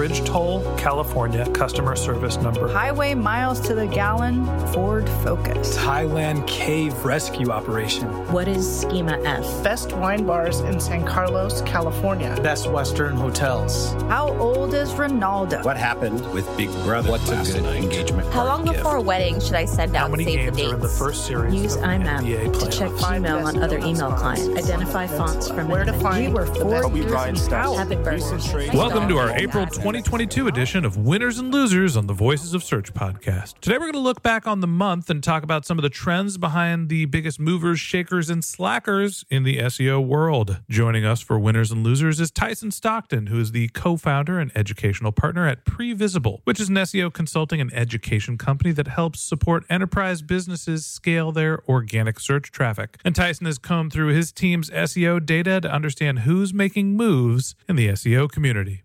Bridge toll, California, customer service number. Highway miles to the gallon, Ford Focus. Thailand cave rescue operation. What is Schema F? Best wine bars in San Carlos, California. Best Western hotels. How old is Ronaldo? What happened with Big Brother What's last a good night? engagement How long gift? before a wedding should I send out How out many save the games dates? are in the first series? Use of IMAP NBA to check playoffs? email on other email clients. Identify fonts from Where to find We were four years Bryant in power. Have it burned. Welcome to our April 2022 edition of Winners and Losers on the Voices of Search podcast. Today we're going to look back on the month and talk about some of the trends behind the biggest movers, shakers, and slackers in the SEO world. Joining us for Winners and Losers is Tyson Stockton, who is the co founder and educational partner at Previsible, which is an SEO consulting and education company that helps support enterprise businesses scale their organic search traffic. And Tyson has combed through his team's SEO data to understand who's making moves in the SEO community.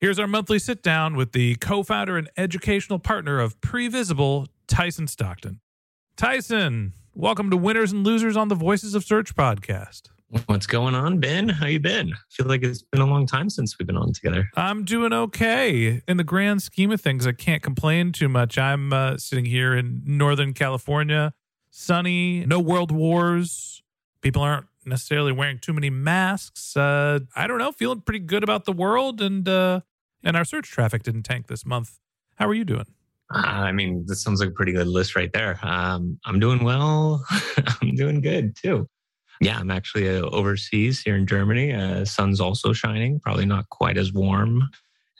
Here's our monthly sit down with the co founder and educational partner of Previsible, Tyson Stockton. Tyson, welcome to Winners and Losers on the Voices of Search podcast. What's going on, Ben? How you been? I feel like it's been a long time since we've been on together. I'm doing okay. In the grand scheme of things, I can't complain too much. I'm uh, sitting here in Northern California, sunny, no world wars. People aren't necessarily wearing too many masks. Uh, I don't know, feeling pretty good about the world, and uh, and our search traffic didn't tank this month. How are you doing? Uh, I mean, this sounds like a pretty good list right there. Um, I'm doing well. I'm doing good too. Yeah, I'm actually uh, overseas here in Germany. Uh, sun's also shining. Probably not quite as warm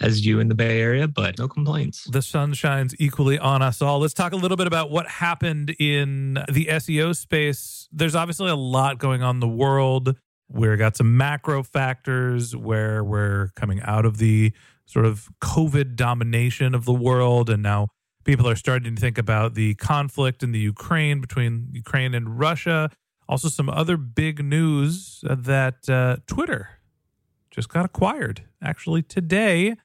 as you in the Bay Area, but no complaints. The sun shines equally on us all. Let's talk a little bit about what happened in the SEO space. There's obviously a lot going on in the world. We've got some macro factors where we're coming out of the sort of COVID domination of the world. And now people are starting to think about the conflict in the Ukraine between Ukraine and Russia. Also, some other big news that uh, Twitter just got acquired. Actually, today,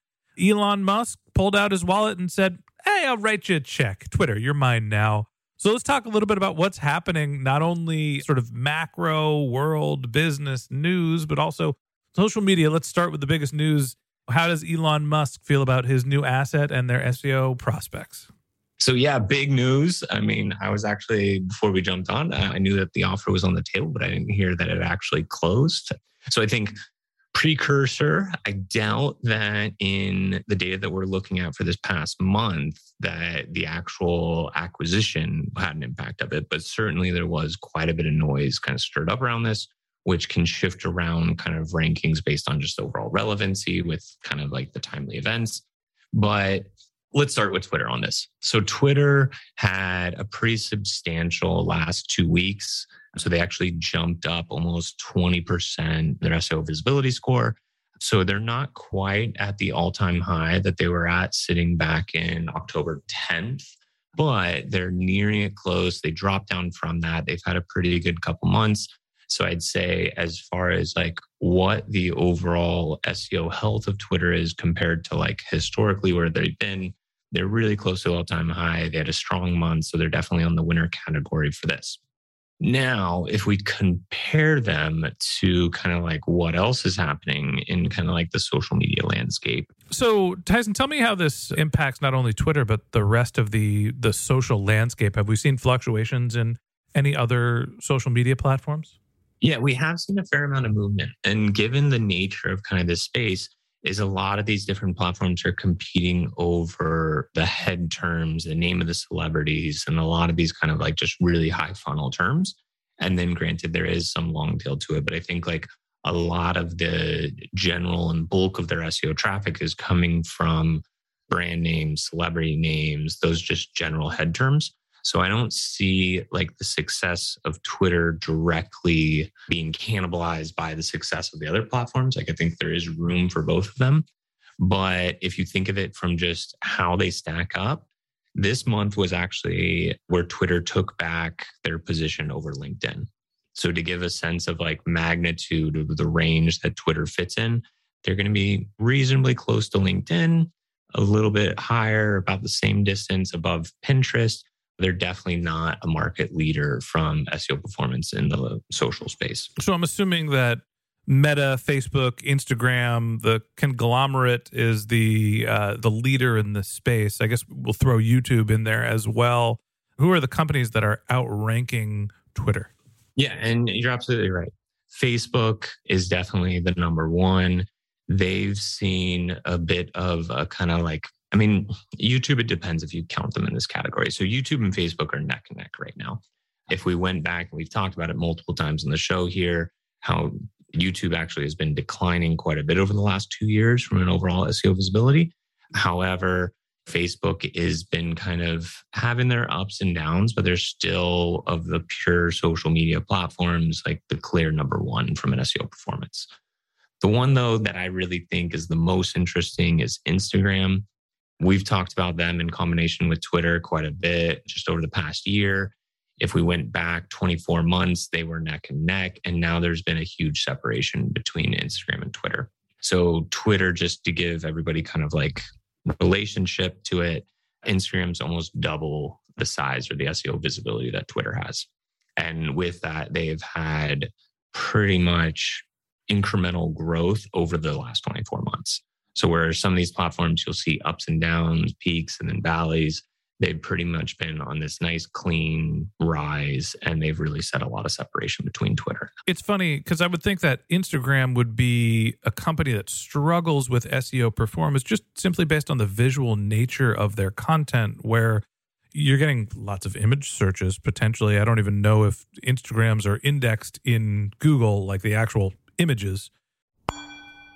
Elon Musk pulled out his wallet and said, Hey, I'll write you a check. Twitter, you're mine now. So let's talk a little bit about what's happening, not only sort of macro world business news, but also social media. Let's start with the biggest news. How does Elon Musk feel about his new asset and their SEO prospects? So yeah, big news. I mean, I was actually before we jumped on, uh, I knew that the offer was on the table, but I didn't hear that it actually closed. So I think precursor, I doubt that in the data that we're looking at for this past month that the actual acquisition had an impact of it, but certainly there was quite a bit of noise kind of stirred up around this. Which can shift around kind of rankings based on just overall relevancy with kind of like the timely events. But let's start with Twitter on this. So, Twitter had a pretty substantial last two weeks. So, they actually jumped up almost 20% their SEO visibility score. So, they're not quite at the all time high that they were at sitting back in October 10th, but they're nearing it close. They dropped down from that. They've had a pretty good couple months. So I'd say, as far as like what the overall SEO health of Twitter is compared to like historically where they've been, they're really close to all time high. They had a strong month. So they're definitely on the winner category for this. Now, if we compare them to kind of like what else is happening in kind of like the social media landscape. So, Tyson, tell me how this impacts not only Twitter but the rest of the the social landscape. Have we seen fluctuations in any other social media platforms? Yeah, we have seen a fair amount of movement. And given the nature of kind of this space, is a lot of these different platforms are competing over the head terms, the name of the celebrities, and a lot of these kind of like just really high funnel terms. And then granted, there is some long tail to it, but I think like a lot of the general and bulk of their SEO traffic is coming from brand names, celebrity names, those just general head terms. So I don't see like the success of Twitter directly being cannibalized by the success of the other platforms. Like I think there is room for both of them. But if you think of it from just how they stack up, this month was actually where Twitter took back their position over LinkedIn. So to give a sense of like magnitude of the range that Twitter fits in, they're going to be reasonably close to LinkedIn, a little bit higher, about the same distance above Pinterest, they're definitely not a market leader from SEO performance in the social space. So I'm assuming that Meta, Facebook, Instagram, the conglomerate is the uh, the leader in this space. I guess we'll throw YouTube in there as well. Who are the companies that are outranking Twitter? Yeah, and you're absolutely right. Facebook is definitely the number one. They've seen a bit of a kind of like I mean, YouTube, it depends if you count them in this category. So YouTube and Facebook are neck and neck right now. If we went back and we've talked about it multiple times in the show here, how YouTube actually has been declining quite a bit over the last two years from an overall SEO visibility. However, Facebook has been kind of having their ups and downs, but they're still of the pure social media platforms, like the clear number one from an SEO performance. The one, though, that I really think is the most interesting is Instagram. We've talked about them in combination with Twitter quite a bit just over the past year. If we went back 24 months, they were neck and neck. And now there's been a huge separation between Instagram and Twitter. So, Twitter, just to give everybody kind of like relationship to it, Instagram's almost double the size or the SEO visibility that Twitter has. And with that, they've had pretty much incremental growth over the last 24 months. So where some of these platforms you'll see ups and downs, peaks and then valleys, they've pretty much been on this nice clean rise and they've really set a lot of separation between Twitter. It's funny because I would think that Instagram would be a company that struggles with SEO performance just simply based on the visual nature of their content where you're getting lots of image searches potentially. I don't even know if Instagrams are indexed in Google like the actual images.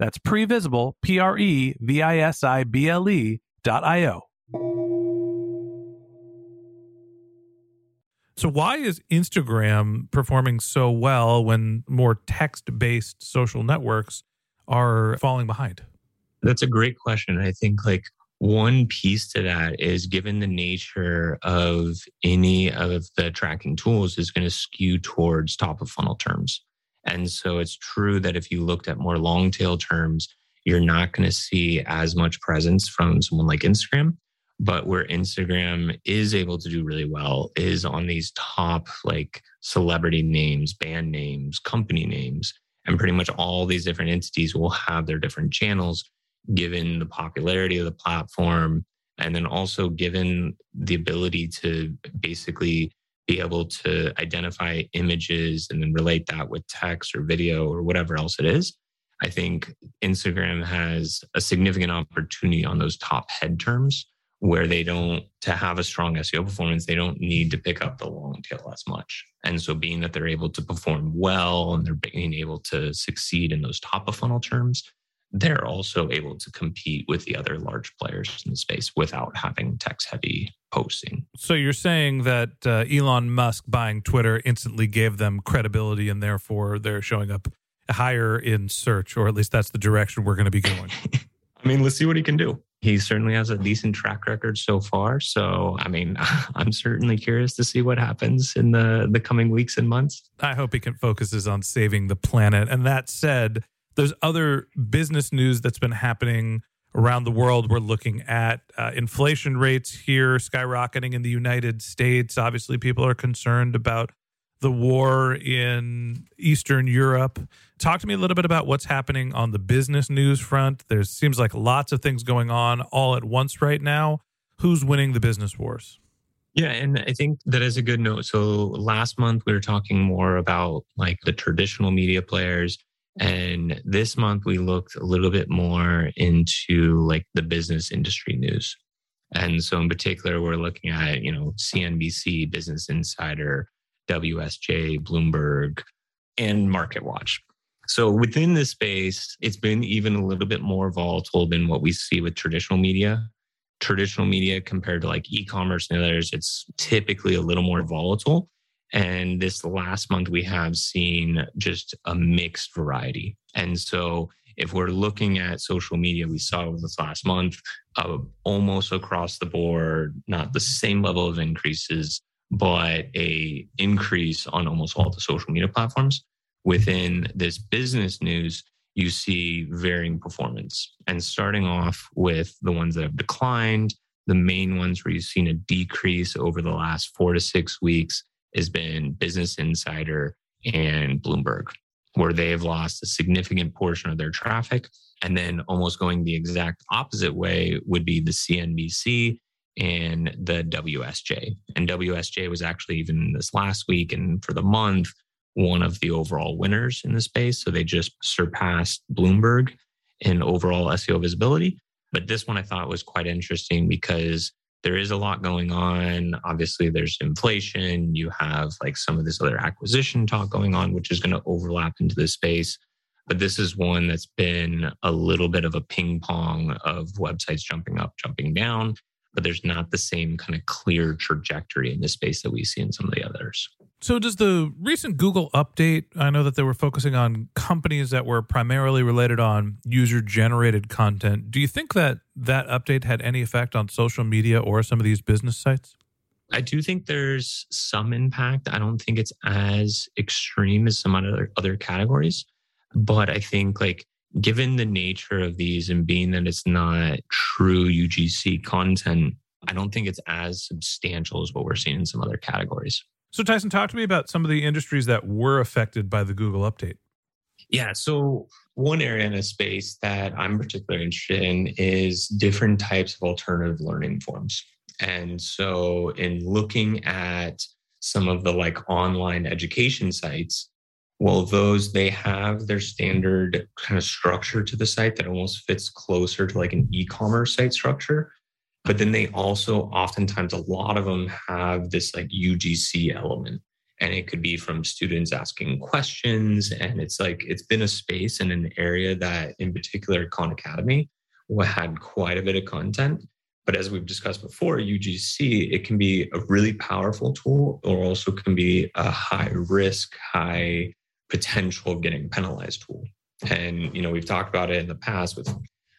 That's previsible, P R E V I S I B L E dot I-O. So, why is Instagram performing so well when more text based social networks are falling behind? That's a great question. I think like one piece to that is given the nature of any of the tracking tools is going to skew towards top of funnel terms. And so it's true that if you looked at more long tail terms, you're not going to see as much presence from someone like Instagram. But where Instagram is able to do really well is on these top like celebrity names, band names, company names, and pretty much all these different entities will have their different channels given the popularity of the platform. And then also given the ability to basically be able to identify images and then relate that with text or video or whatever else it is. I think Instagram has a significant opportunity on those top head terms where they don't to have a strong SEO performance, they don't need to pick up the long tail as much. And so being that they're able to perform well and they're being able to succeed in those top of funnel terms, they're also able to compete with the other large players in the space without having text heavy posting. So you're saying that uh, Elon Musk buying Twitter instantly gave them credibility and therefore they're showing up higher in search, or at least that's the direction we're going to be going. I mean, let's see what he can do. He certainly has a decent track record so far. So, I mean, I'm certainly curious to see what happens in the, the coming weeks and months. I hope he can focuses on saving the planet. And that said, there's other business news that's been happening around the world. We're looking at uh, inflation rates here skyrocketing in the United States. Obviously, people are concerned about the war in Eastern Europe. Talk to me a little bit about what's happening on the business news front. There seems like lots of things going on all at once right now. Who's winning the business wars? Yeah, and I think that is a good note. So last month we were talking more about like the traditional media players and this month we looked a little bit more into like the business industry news. And so in particular, we're looking at, you know, CNBC, Business Insider, WSJ, Bloomberg, and MarketWatch. So within this space, it's been even a little bit more volatile than what we see with traditional media. Traditional media compared to like e-commerce and others, it's typically a little more volatile. And this last month, we have seen just a mixed variety. And so, if we're looking at social media, we saw this last month uh, almost across the board, not the same level of increases, but a increase on almost all the social media platforms. Within this business news, you see varying performance. And starting off with the ones that have declined, the main ones where you've seen a decrease over the last four to six weeks has been Business Insider and Bloomberg, where they have lost a significant portion of their traffic. And then almost going the exact opposite way would be the CNBC and the WSJ. And WSJ was actually even this last week and for the month, one of the overall winners in the space. So they just surpassed Bloomberg in overall SEO visibility. But this one I thought was quite interesting because there is a lot going on. Obviously, there's inflation. You have like some of this other acquisition talk going on, which is going to overlap into this space. But this is one that's been a little bit of a ping pong of websites jumping up, jumping down but there's not the same kind of clear trajectory in this space that we see in some of the others. So, does the recent Google update? I know that they were focusing on companies that were primarily related on user generated content. Do you think that that update had any effect on social media or some of these business sites? I do think there's some impact. I don't think it's as extreme as some other other categories, but I think like given the nature of these and being that it's not true UGC content, I don't think it's as substantial as what we're seeing in some other categories. So, Tyson, talk to me about some of the industries that were affected by the Google update. Yeah. So, one area in a space that I'm particularly interested in is different types of alternative learning forms. And so, in looking at some of the like online education sites, well those they have their standard kind of structure to the site that almost fits closer to like an e-commerce site structure But then they also oftentimes, a lot of them have this like UGC element. And it could be from students asking questions. And it's like, it's been a space and an area that, in particular, Khan Academy had quite a bit of content. But as we've discussed before, UGC, it can be a really powerful tool or also can be a high risk, high potential of getting penalized tool. And, you know, we've talked about it in the past with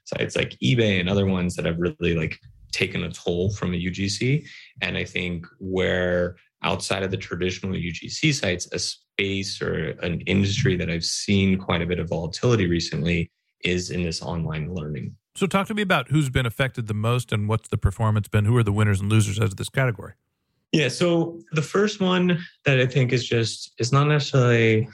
sites like eBay and other ones that have really like taken a toll from a UGC. And I think where outside of the traditional UGC sites, a space or an industry that I've seen quite a bit of volatility recently is in this online learning. So, talk to me about who's been affected the most and what's the performance been. Who are the winners and losers as this category? Yeah. So, the first one that I think is just, is not necessarily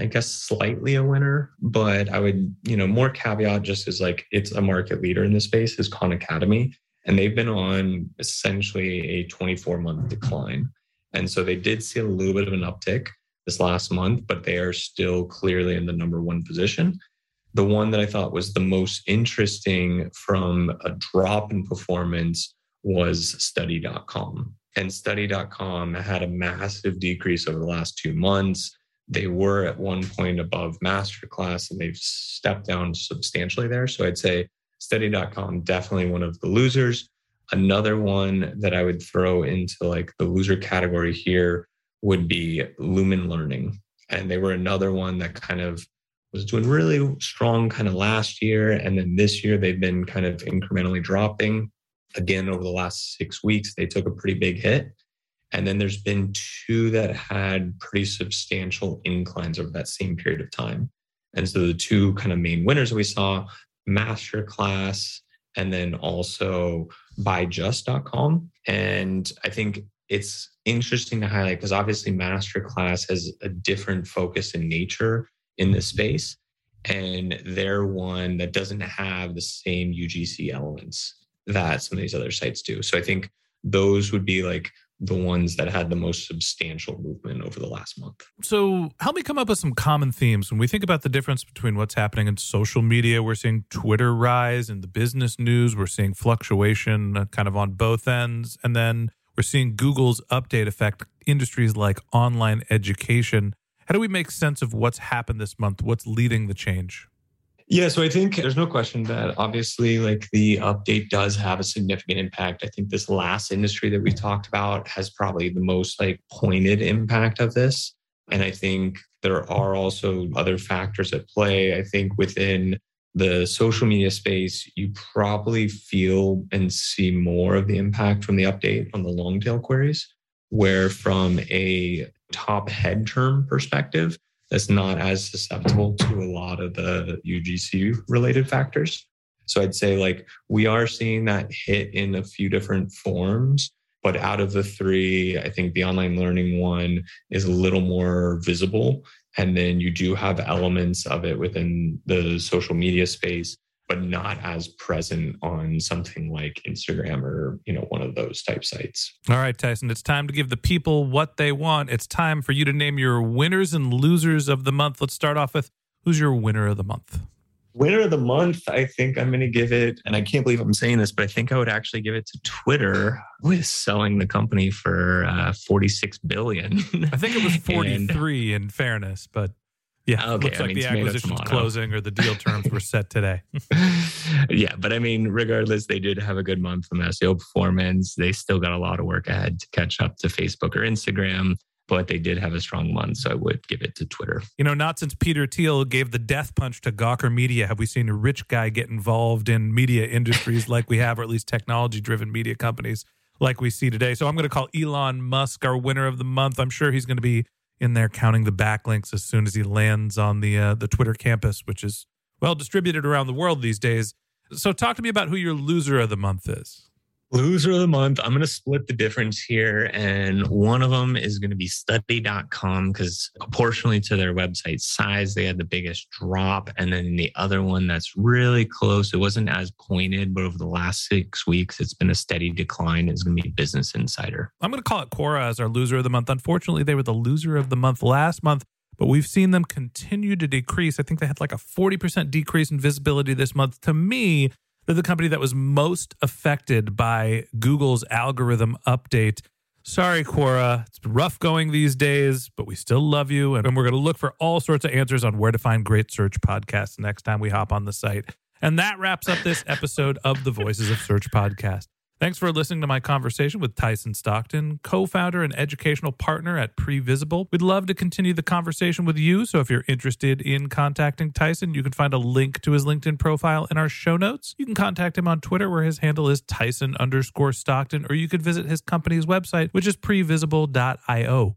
I guess slightly a winner, but I would, you know, more caveat just as like it's a market leader in the space is Khan Academy. And they've been on essentially a 24 month decline. And so they did see a little bit of an uptick this last month, but they are still clearly in the number one position. The one that I thought was the most interesting from a drop in performance was study.com. And study.com had a massive decrease over the last two months they were at one point above masterclass and they've stepped down substantially there. So I'd say study.com definitely one of the losers. Another one that I would throw into like the loser category here would be Lumen Learning. And they were another one that kind of was doing really strong kind of last year. And then this year they've been kind of incrementally dropping. Again, over the last six weeks, they took a pretty big hit. And then there's been two that had pretty substantial inclines over that same period of time. And so the two kind of main winners we saw, Masterclass and then also byjus.com. And I think it's interesting to highlight because obviously Masterclass has a different focus in nature in this space. And they're one that doesn't have the same UGC elements that some of these other sites do. So I think those would be like the ones that had the most substantial movement over the last month. So, help me come up with some common themes when we think about the difference between what's happening in social media. We're seeing Twitter rise, in the business news, we're seeing fluctuation uh, kind of on both ends, and then we're seeing Google's update affect industries like online education. How do we make sense of what's happened this month? What's leading the change? Yeah, so I think there's no question that obviously, like the update does have a significant impact. I think this last industry that we talked about has probably the most like pointed impact of this. And I think there are also other factors at play. I think within the social media space, you probably feel and see more of the impact from the update on the long tail queries, where from a top head term perspective, that's not as susceptible to a lot of the UGC related factors. So I'd say like we are seeing that hit in a few different forms. But out of the three, I think the online learning one is a little more visible. And then you do have elements of it within the social media space but not as present on something like Instagram or, you know, one of those type sites. All right, Tyson, it's time to give the people what they want. It's time for you to name your winners and losers of the month. Let's start off with who's your winner of the month? Winner of the month, I think I'm going to give it, and I can't believe I'm saying this, but I think I would actually give it to Twitter with selling the company for uh, 46 billion. I think it was 43 and, in fairness, but yeah, okay. looks like I mean, the acquisition's closing or the deal terms were set today. yeah, but I mean, regardless, they did have a good month from SEO performance. They still got a lot of work ahead to catch up to Facebook or Instagram, but they did have a strong month. So I would give it to Twitter. You know, not since Peter Thiel gave the death punch to Gawker Media have we seen a rich guy get involved in media industries like we have, or at least technology driven media companies like we see today. So I'm going to call Elon Musk our winner of the month. I'm sure he's going to be in there counting the backlinks as soon as he lands on the uh, the Twitter campus, which is well distributed around the world these days. So, talk to me about who your loser of the month is. Loser of the month, I'm going to split the difference here. And one of them is going to be study.com because proportionally to their website size, they had the biggest drop. And then the other one that's really close, it wasn't as pointed, but over the last six weeks, it's been a steady decline, is going to be Business Insider. I'm going to call it Quora as our loser of the month. Unfortunately, they were the loser of the month last month but we've seen them continue to decrease. I think they had like a 40% decrease in visibility this month. To me, They're the company that was most affected by Google's algorithm update. Sorry, Quora. It's rough going these days, but we still love you. And we're going to look for all sorts of answers on where to find great search podcasts next time we hop on the site. And that wraps up this episode of the Voices of Search podcast. Thanks for listening to my conversation with Tyson Stockton, co founder and educational partner at Previsible. We'd love to continue the conversation with you. So if you're interested in contacting Tyson, you can find a link to his LinkedIn profile in our show notes. You can contact him on Twitter, where his handle is Tyson underscore Stockton, or you could visit his company's website, which is previsible.io.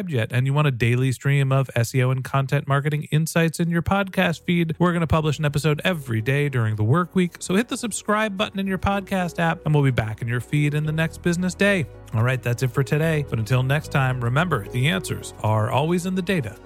subscribed, yet and you want a daily stream of SEO and content marketing insights in your podcast feed, we're going to publish an episode every day during the work week. So hit the subscribe button in your podcast app and we'll be back in your feed in the next business day. All right, that's it for today. But until next time, remember the answers are always in the data